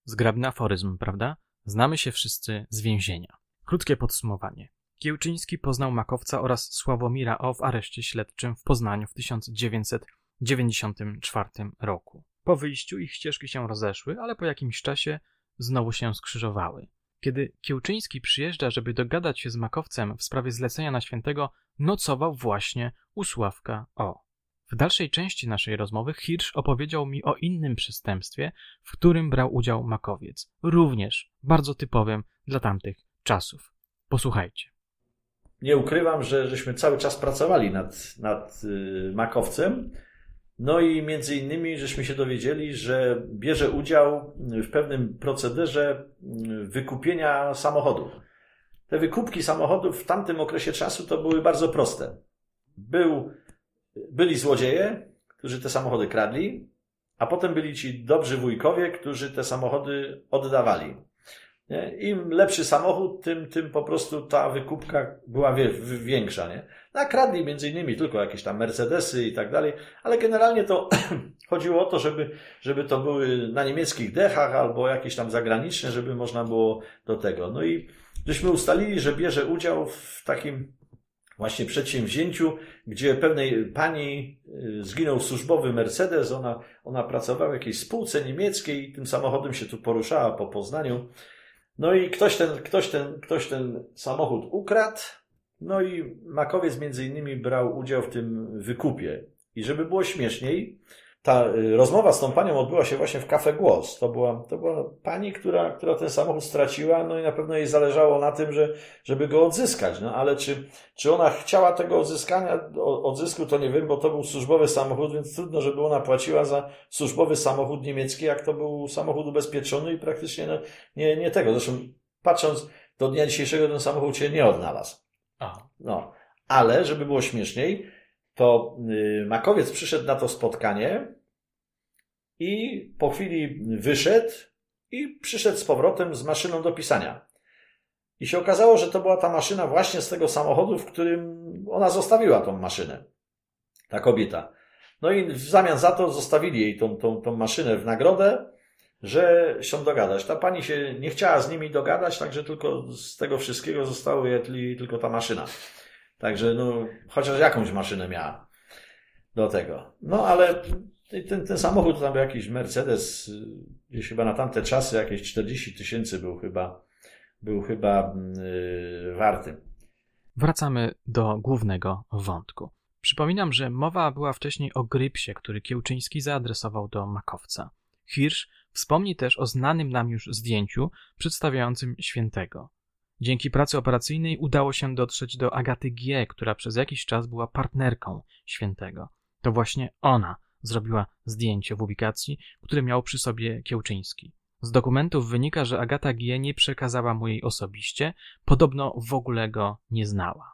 Zgrabny aforyzm, prawda? Znamy się wszyscy z więzienia. Krótkie podsumowanie. Kiełczyński poznał Makowca oraz Sławomira O w areszcie śledczym w Poznaniu w 1994 roku. Po wyjściu ich ścieżki się rozeszły, ale po jakimś czasie znowu się skrzyżowały. Kiedy Kiełczyński przyjeżdża, żeby dogadać się z makowcem w sprawie zlecenia na świętego, nocował właśnie u Sławka O. W dalszej części naszej rozmowy Hirsch opowiedział mi o innym przestępstwie, w którym brał udział makowiec, również bardzo typowym dla tamtych czasów. Posłuchajcie. Nie ukrywam, że żeśmy cały czas pracowali nad, nad yy, makowcem. No i między innymi żeśmy się dowiedzieli, że bierze udział w pewnym procederze y, wykupienia samochodów. Te wykupki samochodów w tamtym okresie czasu to były bardzo proste. Był, byli złodzieje, którzy te samochody kradli, a potem byli ci dobrzy wujkowie, którzy te samochody oddawali. Nie? Im lepszy samochód, tym, tym po prostu ta wykupka była wie, większa. Nie? Nakradli między innymi tylko jakieś tam Mercedesy i tak dalej, ale generalnie to chodziło o to, żeby, żeby to były na niemieckich dechach albo jakieś tam zagraniczne, żeby można było do tego. No i żeśmy ustalili, że bierze udział w takim właśnie przedsięwzięciu, gdzie pewnej pani y, zginął służbowy Mercedes, ona, ona pracowała w jakiejś spółce niemieckiej i tym samochodem się tu poruszała po Poznaniu. No i ktoś ten, ktoś ten, ktoś ten samochód ukradł, no i Makowiec między innymi brał udział w tym wykupie. I żeby było śmieszniej, ta y, rozmowa z tą panią odbyła się właśnie w Cafe Głos. To była, to była pani, która, która ten samochód straciła, no i na pewno jej zależało na tym, że, żeby go odzyskać. No ale czy, czy ona chciała tego odzyskania, odzysku, to nie wiem, bo to był służbowy samochód, więc trudno, żeby ona płaciła za służbowy samochód niemiecki, jak to był samochód ubezpieczony i praktycznie no, nie, nie tego. Zresztą patrząc do dnia dzisiejszego ten samochód się nie odnalazł. Aha. No, ale żeby było śmieszniej, to y, Makowiec przyszedł na to spotkanie i po chwili wyszedł i przyszedł z powrotem z maszyną do pisania. I się okazało, że to była ta maszyna właśnie z tego samochodu, w którym ona zostawiła tą maszynę. Ta kobieta. No i w zamian za to zostawili jej tą, tą, tą maszynę w nagrodę, że się dogadać. Ta pani się nie chciała z nimi dogadać, także tylko z tego wszystkiego zostało jej tylko ta maszyna. Także no, chociaż jakąś maszynę miała do tego. No ale ten, ten samochód tam był jakiś Mercedes, gdzieś chyba na tamte czasy jakieś 40 tysięcy był chyba, był chyba yy, warty. Wracamy do głównego wątku. Przypominam, że mowa była wcześniej o grypsie, który Kiełczyński zaadresował do makowca. Hirsch wspomni też o znanym nam już zdjęciu przedstawiającym świętego. Dzięki pracy operacyjnej udało się dotrzeć do Agaty G., która przez jakiś czas była partnerką świętego. To właśnie ona zrobiła zdjęcie w ubikacji, które miał przy sobie Kiełczyński. Z dokumentów wynika, że Agata G. nie przekazała mu jej osobiście, podobno w ogóle go nie znała.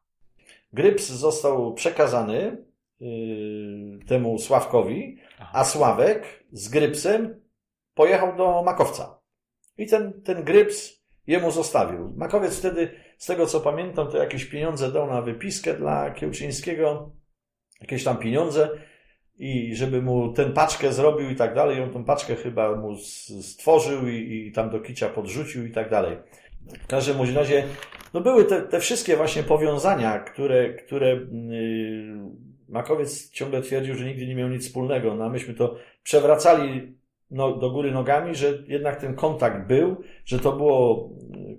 Gryps został przekazany yy, temu Sławkowi, Aha. a Sławek z Grypsem pojechał do Makowca. I ten, ten Gryps jemu zostawił. Makowiec wtedy, z tego co pamiętam, to jakieś pieniądze dał na wypiskę dla Kiełczyńskiego, jakieś tam pieniądze i żeby mu ten paczkę zrobił i tak dalej. On tą paczkę chyba mu stworzył i, i tam do kicia podrzucił i tak dalej. W każdym razie, no były te, te wszystkie właśnie powiązania, które, które yy, Makowiec ciągle twierdził, że nigdy nie miał nic wspólnego. No a myśmy to przewracali no, do góry nogami, że jednak ten kontakt był, że to było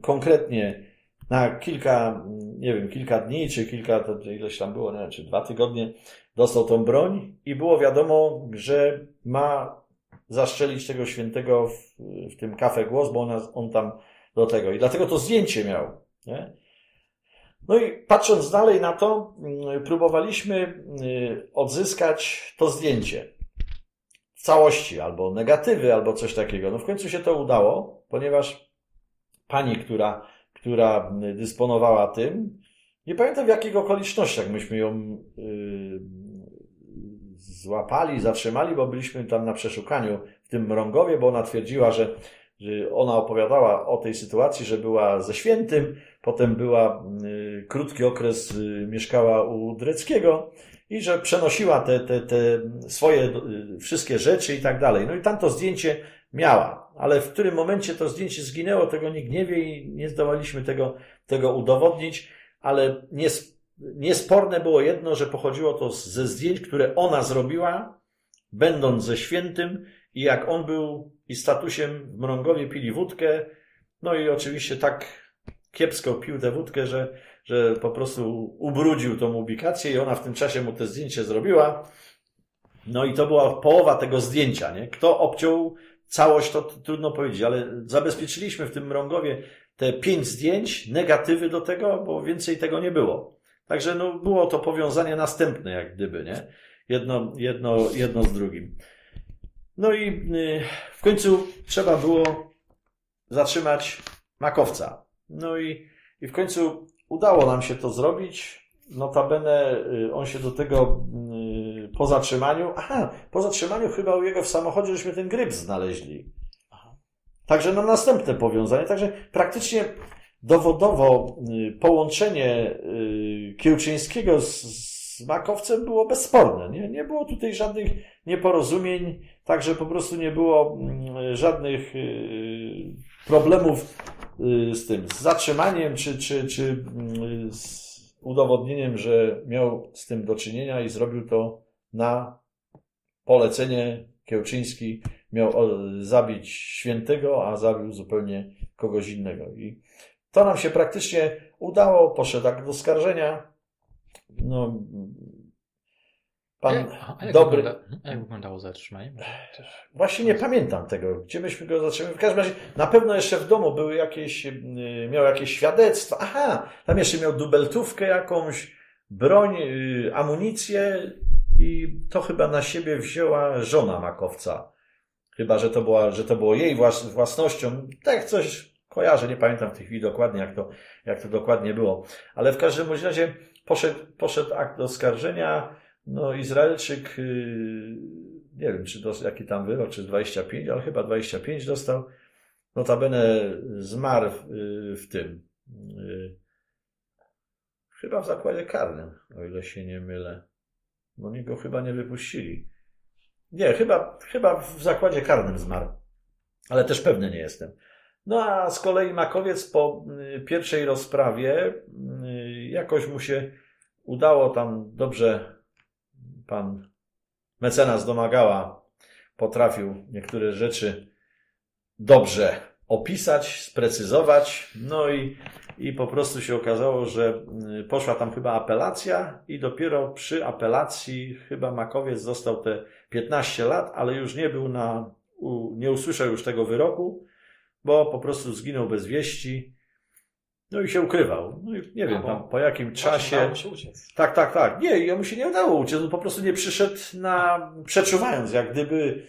konkretnie na kilka, nie wiem, kilka dni, czy kilka, to ileś tam było, nie wiem, czy dwa tygodnie, dostał tą broń i było wiadomo, że ma zaszczelić tego świętego w, w tym kafe głos, bo on, tam do tego. I dlatego to zdjęcie miał. Nie? No i patrząc dalej na to, mm, próbowaliśmy y, odzyskać to zdjęcie całości, albo negatywy, albo coś takiego. No w końcu się to udało, ponieważ pani, która, która dysponowała tym, nie pamiętam w jakich okolicznościach myśmy ją yy, złapali, zatrzymali, bo byliśmy tam na przeszukaniu w tym Mrągowie, bo ona twierdziła, że, że ona opowiadała o tej sytuacji, że była ze świętym, potem była y, krótki okres y, mieszkała u Dreckiego i że przenosiła te, te, te swoje y, wszystkie rzeczy i tak dalej. No i tam to zdjęcie miała, ale w którym momencie to zdjęcie zginęło, tego nikt nie wie i nie zdołaliśmy tego, tego udowodnić, ale nie, Niesporne było jedno, że pochodziło to ze zdjęć, które ona zrobiła, będąc ze świętym i jak on był i statusiem w Mrągowie pili wódkę, no i oczywiście tak kiepsko pił tę wódkę, że, że po prostu ubrudził tą ubikację i ona w tym czasie mu te zdjęcie zrobiła. No i to była połowa tego zdjęcia, nie? Kto obciął całość, to trudno powiedzieć, ale zabezpieczyliśmy w tym Mrągowie te pięć zdjęć, negatywy do tego, bo więcej tego nie było. Także no, było to powiązanie następne, jak gdyby, nie? Jedno, jedno, jedno z drugim. No i y, w końcu trzeba było zatrzymać makowca. No i, i w końcu udało nam się to zrobić. Notabene y, on się do tego y, po zatrzymaniu, aha, po zatrzymaniu chyba u jego w samochodzie żeśmy ten gryb znaleźli. Także na następne powiązanie. Także praktycznie dowodowo połączenie Kiełczyńskiego z, z Makowcem było bezsporne. Nie, nie było tutaj żadnych nieporozumień, także po prostu nie było mm, żadnych y, problemów y, z tym, z zatrzymaniem, czy, czy, czy mm, z udowodnieniem, że miał z tym do czynienia i zrobił to na polecenie Kiełczyński miał zabić świętego, a zabił zupełnie kogoś innego. I to nam się praktycznie udało, poszedł akt do skarżenia. No, pan jak, dobry. Wygląda, jak wyglądało zatrzymanie? Właśnie nie pamiętam tego, gdzie myśmy go zatrzymali. W każdym razie na pewno jeszcze w domu były jakieś, y, miał jakieś świadectwa. Aha, tam jeszcze miał dubeltówkę jakąś, broń, y, amunicję i to chyba na siebie wzięła żona makowca. Chyba, że to, była, że to było jej własnością. Tak coś kojarzę, nie pamiętam w tej chwili dokładnie, jak to, jak to dokładnie było. Ale w każdym razie poszedł, poszedł akt oskarżenia, no, Izraelczyk, y, nie wiem, czy dostał, jaki tam wyrok, czy 25, ale chyba 25 dostał. Notabene zmarł y, w tym. Y, chyba w zakładzie karnym, o ile się nie mylę. Bo niego chyba nie wypuścili. Nie, chyba, chyba w zakładzie karnym zmarł. Ale też pewny nie jestem. No a z kolei Makowiec po pierwszej rozprawie jakoś mu się udało tam dobrze pan mecenas domagała potrafił niektóre rzeczy dobrze opisać, sprecyzować, no i, i po prostu się okazało, że y, poszła tam chyba apelacja i dopiero przy apelacji chyba Makowiec został te 15 lat, ale już nie był na, nie usłyszał już tego wyroku, bo po prostu zginął bez wieści no i się ukrywał. No i nie wiem, tam po jakim czasie. Się uciec. Tak, tak, tak. Nie, jemu się nie udało uciec. On po prostu nie przyszedł na. przeczuwając, jak gdyby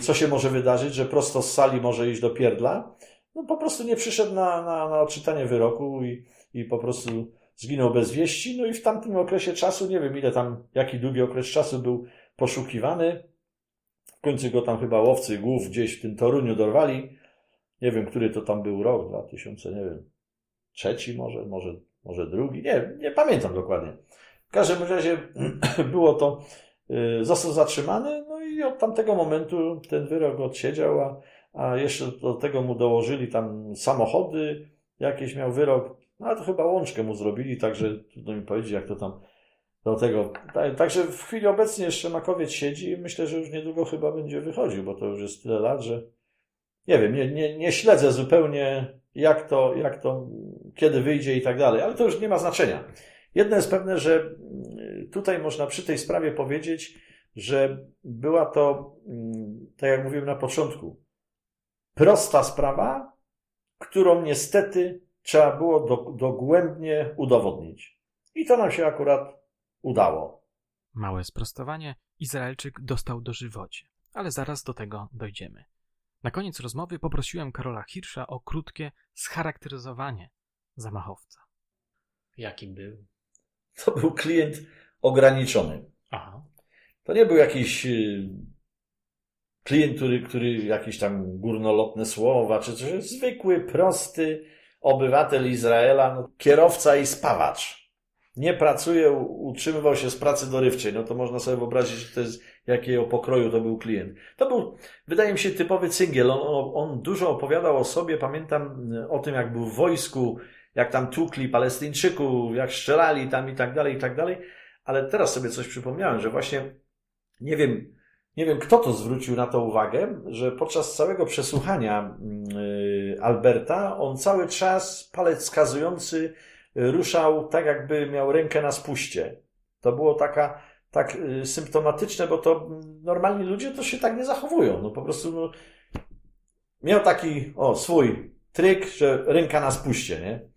co się może wydarzyć, że prosto z sali może iść do pierdla. No po prostu nie przyszedł na, na, na odczytanie wyroku i, i po prostu zginął bez wieści. No i w tamtym okresie czasu, nie wiem ile tam, jaki długi okres czasu był poszukiwany. W końcu go tam chyba łowcy głów gdzieś w tym Toruniu dorwali. Nie wiem, który to tam był rok, 2000, nie wiem, trzeci może, może, może drugi, nie, nie pamiętam dokładnie. W każdym razie było to, y, został zatrzymany, no i od tamtego momentu ten wyrok odsiedział, a, a jeszcze do tego mu dołożyli tam samochody, jakieś miał wyrok, no ale to chyba łączkę mu zrobili, także trudno mi powiedzieć, jak to tam do tego. Także w chwili obecnej jeszcze Makowiec siedzi i myślę, że już niedługo chyba będzie wychodził, bo to już jest tyle lat, że nie wiem, nie, nie, nie śledzę zupełnie jak to, jak to, kiedy wyjdzie i tak dalej, ale to już nie ma znaczenia. Jedno jest pewne, że mm, tutaj można przy tej sprawie powiedzieć, że była to, mm, tak jak mówiłem na początku, prosta sprawa, którą niestety trzeba było dogłębnie udowodnić. I to nam się akurat udało. Małe sprostowanie. Izraelczyk dostał dożywocie, ale zaraz do tego dojdziemy. Na koniec rozmowy poprosiłem Karola Hirsza o krótkie scharakteryzowanie zamachowca. Jaki był? To był klient ograniczony. Aha. To nie był jakiś y, klient, który, który jakieś tam górnolotne słowa, czy coś. Zwykły, prosty obywatel Izraela, no, kierowca i spawacz nie pracuje, utrzymywał się z pracy dorywczej, no to można sobie wyobrazić, że to jest, jakiego pokroju to był klient. To był, wydaje mi się, typowy cyngiel. On, on dużo opowiadał o sobie. Pamiętam e, o tym, jak był w wojsku, jak tam tłukli Palestyńczyków, jak strzelali tam i tak dalej, i tak dalej. Ale teraz sobie coś przypomniałem, że właśnie, nie wiem, nie wiem kto to zwrócił na to uwagę, że podczas całego przesłuchania yy, Alberta on cały czas palec wskazujący ruszał tak, jakby miał rękę na spuście. To było taka, tak yy, symptomatyczne, bo to normalni ludzie to się tak nie zachowują. No po prostu no, miał taki, o, swój tryk, że ręka na spuście, nie?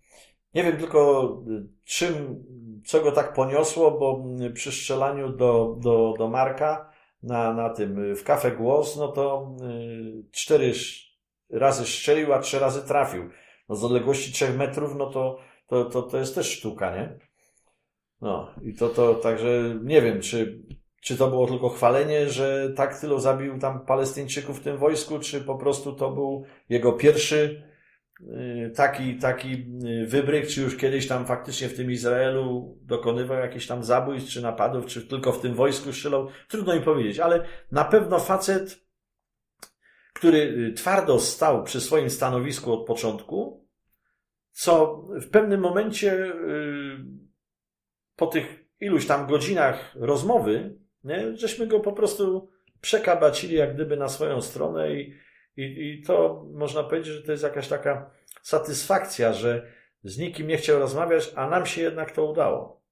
Nie wiem tylko czym, co go tak poniosło, bo przy strzelaniu do, do, do Marka na, na tym w kafę głos, no to y, cztery razy strzelił, a trzy razy trafił. No z odległości trzech metrów, no to, to, to, to jest też sztuka, nie? No i to, to także nie wiem, czy, czy to było tylko chwalenie, że tak tylu zabił tam Palestyńczyków w tym wojsku, czy po prostu to był jego pierwszy y, taki, taki y, wybryk, czy już kiedyś tam faktycznie w tym Izraelu dokonywał jakichś tam zabójstw, czy napadów, czy tylko w tym wojsku strzelał. Trudno mi powiedzieć, ale na pewno facet, który y, twardo stał przy swoim stanowisku od początku, co w pewnym momencie po tych iluś tam godzinach rozmowy nie? Żeśmy go po prostu przekabacili jak gdyby na swoją stronę i, i, i to można powiedzieć, że to jest jakaś taka satysfakcja, że z nikim nie chciał rozmawiać, a nam się jednak to udało.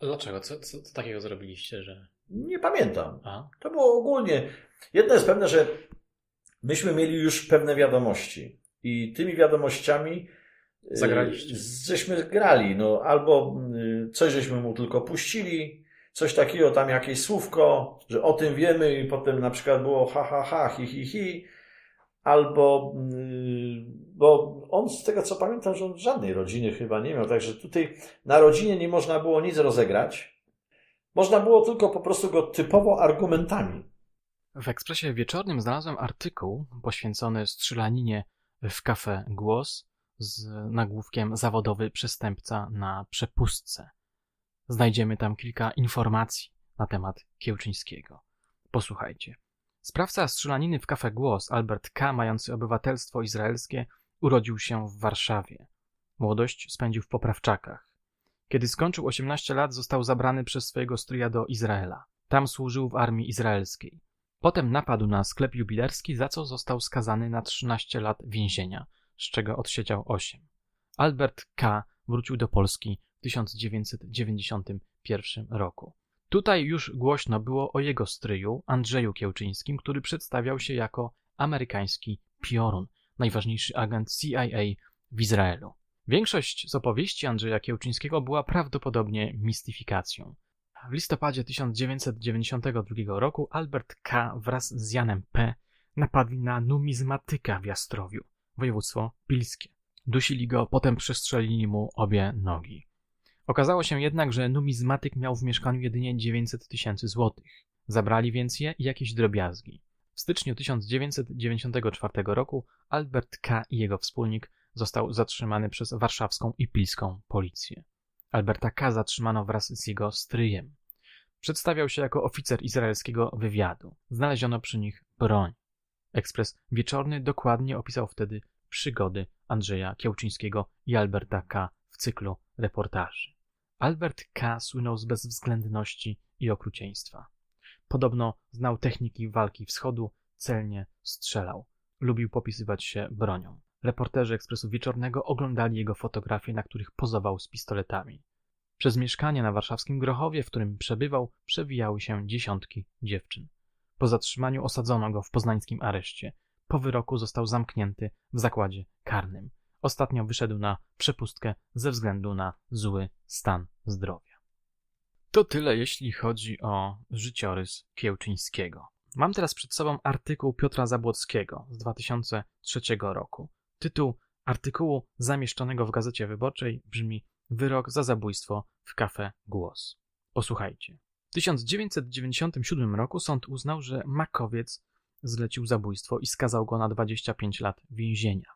Dlaczego? Co, co, co takiego zrobiliście, że... Nie pamiętam. A? To było ogólnie. Jedno jest pewne, że myśmy mieli już pewne wiadomości i tymi wiadomościami y, Zagraliście. Żeśmy grali, no albo y, coś żeśmy mu tylko puścili, coś takiego, tam jakieś słówko, że o tym wiemy i potem na przykład było ha, ha, ha, hi, hi, hi, albo, mm, bo on z tego co pamiętam, że on żadnej rodziny chyba nie miał, także tutaj na rodzinie nie można było nic rozegrać. Można było tylko po prostu go typowo argumentami. W ekspresie wieczornym znalazłem artykuł poświęcony strzelaninie w kafe Głos z nagłówkiem Zawodowy przestępca na przepustce. Znajdziemy tam kilka informacji na temat Kiełczyńskiego. Posłuchajcie. Sprawca strzelaniny w kafe Głos, Albert K., mający obywatelstwo izraelskie, urodził się w Warszawie. Młodość spędził w Poprawczakach. Kiedy skończył 18 lat, został zabrany przez swojego stryja do Izraela. Tam służył w armii izraelskiej. Potem napadł na sklep jubilerski, za co został skazany na 13 lat więzienia, z czego odsiedział 8. Albert K. wrócił do Polski 1991 roku. Tutaj już głośno było o jego stryju, Andrzeju Kiełczyńskim, który przedstawiał się jako amerykański piorun, najważniejszy agent CIA w Izraelu. Większość z opowieści Andrzeja Kiełczyńskiego była prawdopodobnie mistyfikacją. W listopadzie 1992 roku Albert K. wraz z Janem P. napadli na numizmatyka w Jastrowiu, województwo pilskie. Dusili go, potem przestrzelili mu obie nogi. Okazało się jednak, że numizmatyk miał w mieszkaniu jedynie 900 tysięcy złotych. Zabrali więc je i jakieś drobiazgi. W styczniu 1994 roku Albert K. i jego wspólnik został zatrzymany przez warszawską i pilską policję. Alberta K. zatrzymano wraz z jego stryjem. Przedstawiał się jako oficer izraelskiego wywiadu. Znaleziono przy nich broń. Ekspres Wieczorny dokładnie opisał wtedy przygody Andrzeja Kiełczyńskiego i Alberta K. w cyklu reportaży. Albert K. słynął z bezwzględności i okrucieństwa. Podobno znał techniki walki wschodu, celnie strzelał. Lubił popisywać się bronią. Reporterzy Ekspresu Wieczornego oglądali jego fotografie, na których pozował z pistoletami. Przez mieszkanie na warszawskim Grochowie, w którym przebywał, przewijały się dziesiątki dziewczyn. Po zatrzymaniu osadzono go w poznańskim areszcie. Po wyroku został zamknięty w zakładzie karnym. Ostatnio wyszedł na przepustkę ze względu na zły stan zdrowia. To tyle, jeśli chodzi o życiorys Kiełczyńskiego. Mam teraz przed sobą artykuł Piotra Zabłockiego z 2003 roku. Tytuł artykułu zamieszczonego w Gazecie Wyborczej brzmi Wyrok za zabójstwo w kafe Głos. Posłuchajcie. W 1997 roku sąd uznał, że Makowiec zlecił zabójstwo i skazał go na 25 lat więzienia.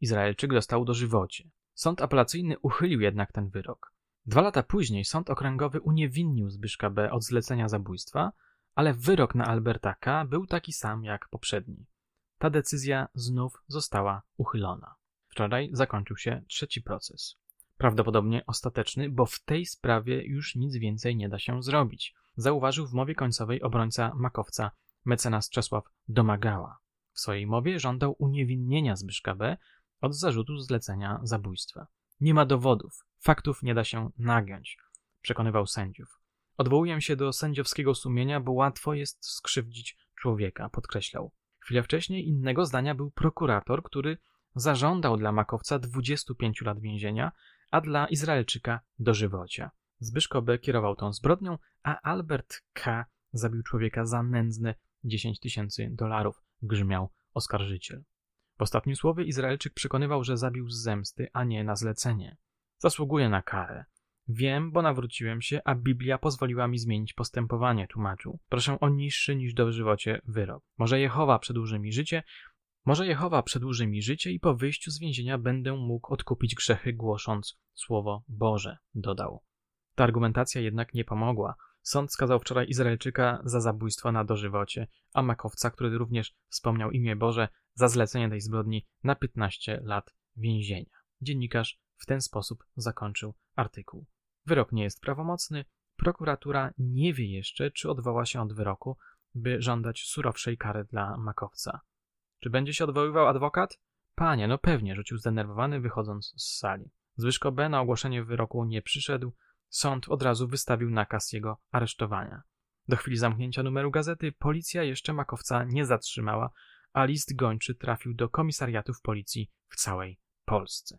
Izraelczyk dostał dożywocie. Sąd apelacyjny uchylił jednak ten wyrok. Dwa lata później sąd okręgowy uniewinnił Zbyszka B. od zlecenia zabójstwa, ale wyrok na Alberta K. był taki sam jak poprzedni. Ta decyzja znów została uchylona. Wczoraj zakończył się trzeci proces. Prawdopodobnie ostateczny, bo w tej sprawie już nic więcej nie da się zrobić, zauważył w mowie końcowej obrońca makowca mecenas Czesław Domagała. W swojej mowie żądał uniewinnienia Zbyszka B. od zarzutu zlecenia zabójstwa. Nie ma dowodów, faktów nie da się nagiąć, przekonywał sędziów. Odwołuję się do sędziowskiego sumienia, bo łatwo jest skrzywdzić człowieka, podkreślał. Chwilę wcześniej innego zdania był prokurator, który zażądał dla Makowca 25 lat więzienia, a dla Izraelczyka dożywocia. Zbyszko B. kierował tą zbrodnią, a Albert K. zabił człowieka za nędzne 10 tysięcy dolarów, grzmiał oskarżyciel. W ostatnim słowie Izraelczyk przekonywał, że zabił z zemsty, a nie na zlecenie. Zasługuje na karę. Wiem, bo nawróciłem się, a Biblia pozwoliła mi zmienić postępowanie, tłumaczył. Proszę o niższy niż dożywocie wyrok. Może Jehowa przedłuży mi życie, może Jehowa przedłuży mi życie i po wyjściu z więzienia będę mógł odkupić grzechy, głosząc Słowo Boże, dodał. Ta argumentacja jednak nie pomogła. Sąd skazał wczoraj Izraelczyka za zabójstwo na dożywocie, a Makowca, który również wspomniał imię Boże, za zlecenie tej zbrodni na 15 lat więzienia. Dziennikarz w ten sposób zakończył artykuł. Wyrok nie jest prawomocny, prokuratura nie wie jeszcze, czy odwoła się od wyroku, by żądać surowszej kary dla Makowca. Czy będzie się odwoływał adwokat? Panie, no pewnie, rzucił zdenerwowany, wychodząc z sali. Zbyszko B. na ogłoszenie wyroku nie przyszedł, sąd od razu wystawił nakaz jego aresztowania. Do chwili zamknięcia numeru gazety policja jeszcze Makowca nie zatrzymała, a list gończy trafił do komisariatów policji w całej Polsce.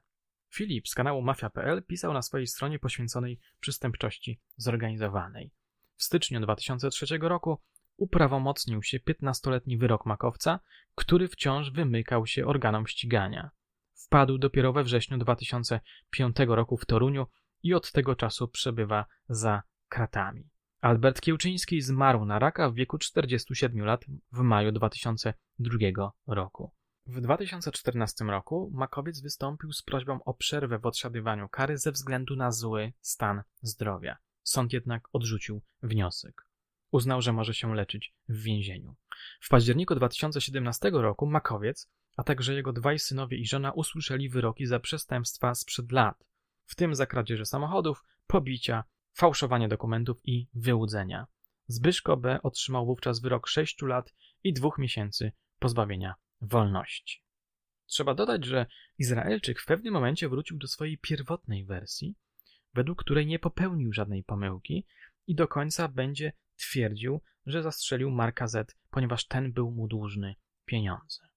Filip z kanału Mafia.pl pisał na swojej stronie poświęconej przestępczości zorganizowanej. W styczniu 2003 roku uprawomocnił się 15-letni wyrok makowca, który wciąż wymykał się organom ścigania. Wpadł dopiero we wrześniu 2005 roku w Toruniu i od tego czasu przebywa za kratami. Albert Kiełczyński zmarł na raka w wieku 47 lat w maju 2002 roku. W 2014 roku Makowiec wystąpił z prośbą o przerwę w odsiadywaniu kary ze względu na zły stan zdrowia. Sąd jednak odrzucił wniosek. Uznał, że może się leczyć w więzieniu. W październiku 2017 roku Makowiec, a także jego dwaj synowie i żona usłyszeli wyroki za przestępstwa sprzed lat, w tym za kradzieże samochodów, pobicia, fałszowanie dokumentów i wyłudzenia. Zbyszko B. otrzymał wówczas wyrok 6 lat i dwóch miesięcy pozbawienia wolności. Trzeba dodać, że Izraelczyk w pewnym momencie wrócił do swojej pierwotnej wersji, według której nie popełnił żadnej pomyłki i do końca będzie twierdził, że zastrzelił Marka Z, ponieważ ten był mu dłużny pieniądze.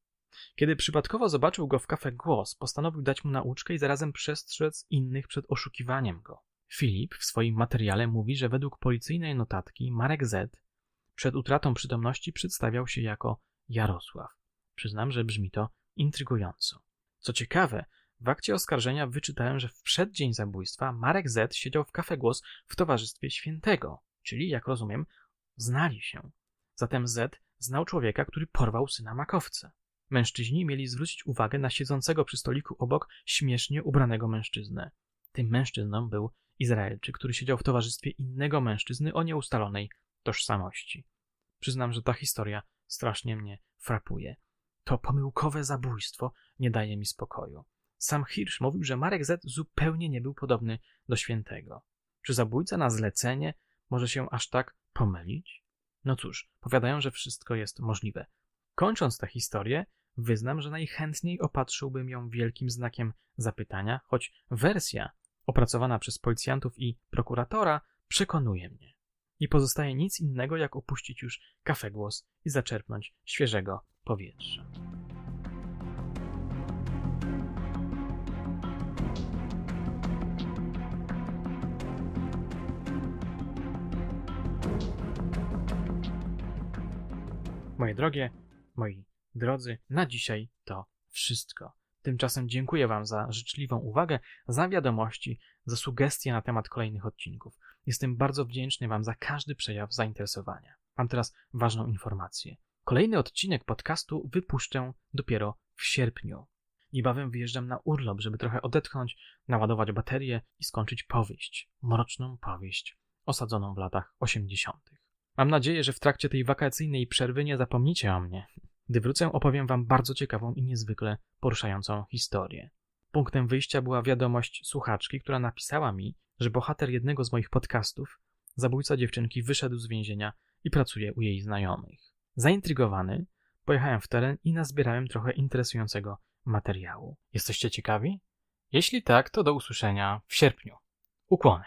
Kiedy przypadkowo zobaczył go w kafe Głos, postanowił dać mu nauczkę i zarazem przestrzec innych przed oszukiwaniem go. Filip w swoim materiale mówi, że według policyjnej notatki Marek Z przed utratą przytomności przedstawiał się jako Jarosław. Przyznam, że brzmi to intrygująco. Co ciekawe, w akcie oskarżenia wyczytałem, że w przeddzień zabójstwa Marek Z siedział w kafe Głos w towarzystwie świętego, czyli, jak rozumiem, znali się. Zatem Z znał człowieka, który porwał syna makowca. Mężczyźni mieli zwrócić uwagę na siedzącego przy stoliku obok śmiesznie ubranego mężczyznę. Tym mężczyzną był Izraelczyk, który siedział w towarzystwie innego mężczyzny o nieustalonej tożsamości. Przyznam, że ta historia strasznie mnie frapuje. To pomyłkowe zabójstwo nie daje mi spokoju. Sam Hirsch mówił, że Marek Z zupełnie nie był podobny do świętego. Czy zabójca na zlecenie może się aż tak pomylić? No cóż, powiadają, że wszystko jest możliwe. Kończąc tę historię, wyznam, że najchętniej opatrzyłbym ją wielkim znakiem zapytania, choć wersja opracowana przez policjantów i prokuratora przekonuje mnie. Nie pozostaje nic innego, jak opuścić już kafę głos i zaczerpnąć świeżego powietrza. Moje drogie, moi drodzy, na dzisiaj to wszystko. Tymczasem dziękuję Wam za życzliwą uwagę, za wiadomości, za sugestie na temat kolejnych odcinków. Jestem bardzo wdzięczny Wam za każdy przejaw zainteresowania. Mam teraz ważną informację. Kolejny odcinek podcastu wypuszczę dopiero w sierpniu. Niebawem wyjeżdżam na urlop, żeby trochę odetchnąć, naładować baterię i skończyć powieść. Mroczną powieść, osadzoną w latach 80. Mam nadzieję, że w trakcie tej wakacyjnej przerwy nie zapomnicie o mnie. Gdy wrócę, opowiem wam bardzo ciekawą i niezwykle poruszającą historię. Punktem wyjścia była wiadomość słuchaczki, która napisała mi, że bohater jednego z moich podcastów, zabójca dziewczynki, wyszedł z więzienia i pracuje u jej znajomych. Zaintrygowany, pojechałem w teren i nazbierałem trochę interesującego materiału. Jesteście ciekawi? Jeśli tak, to do usłyszenia w sierpniu. Ukłony.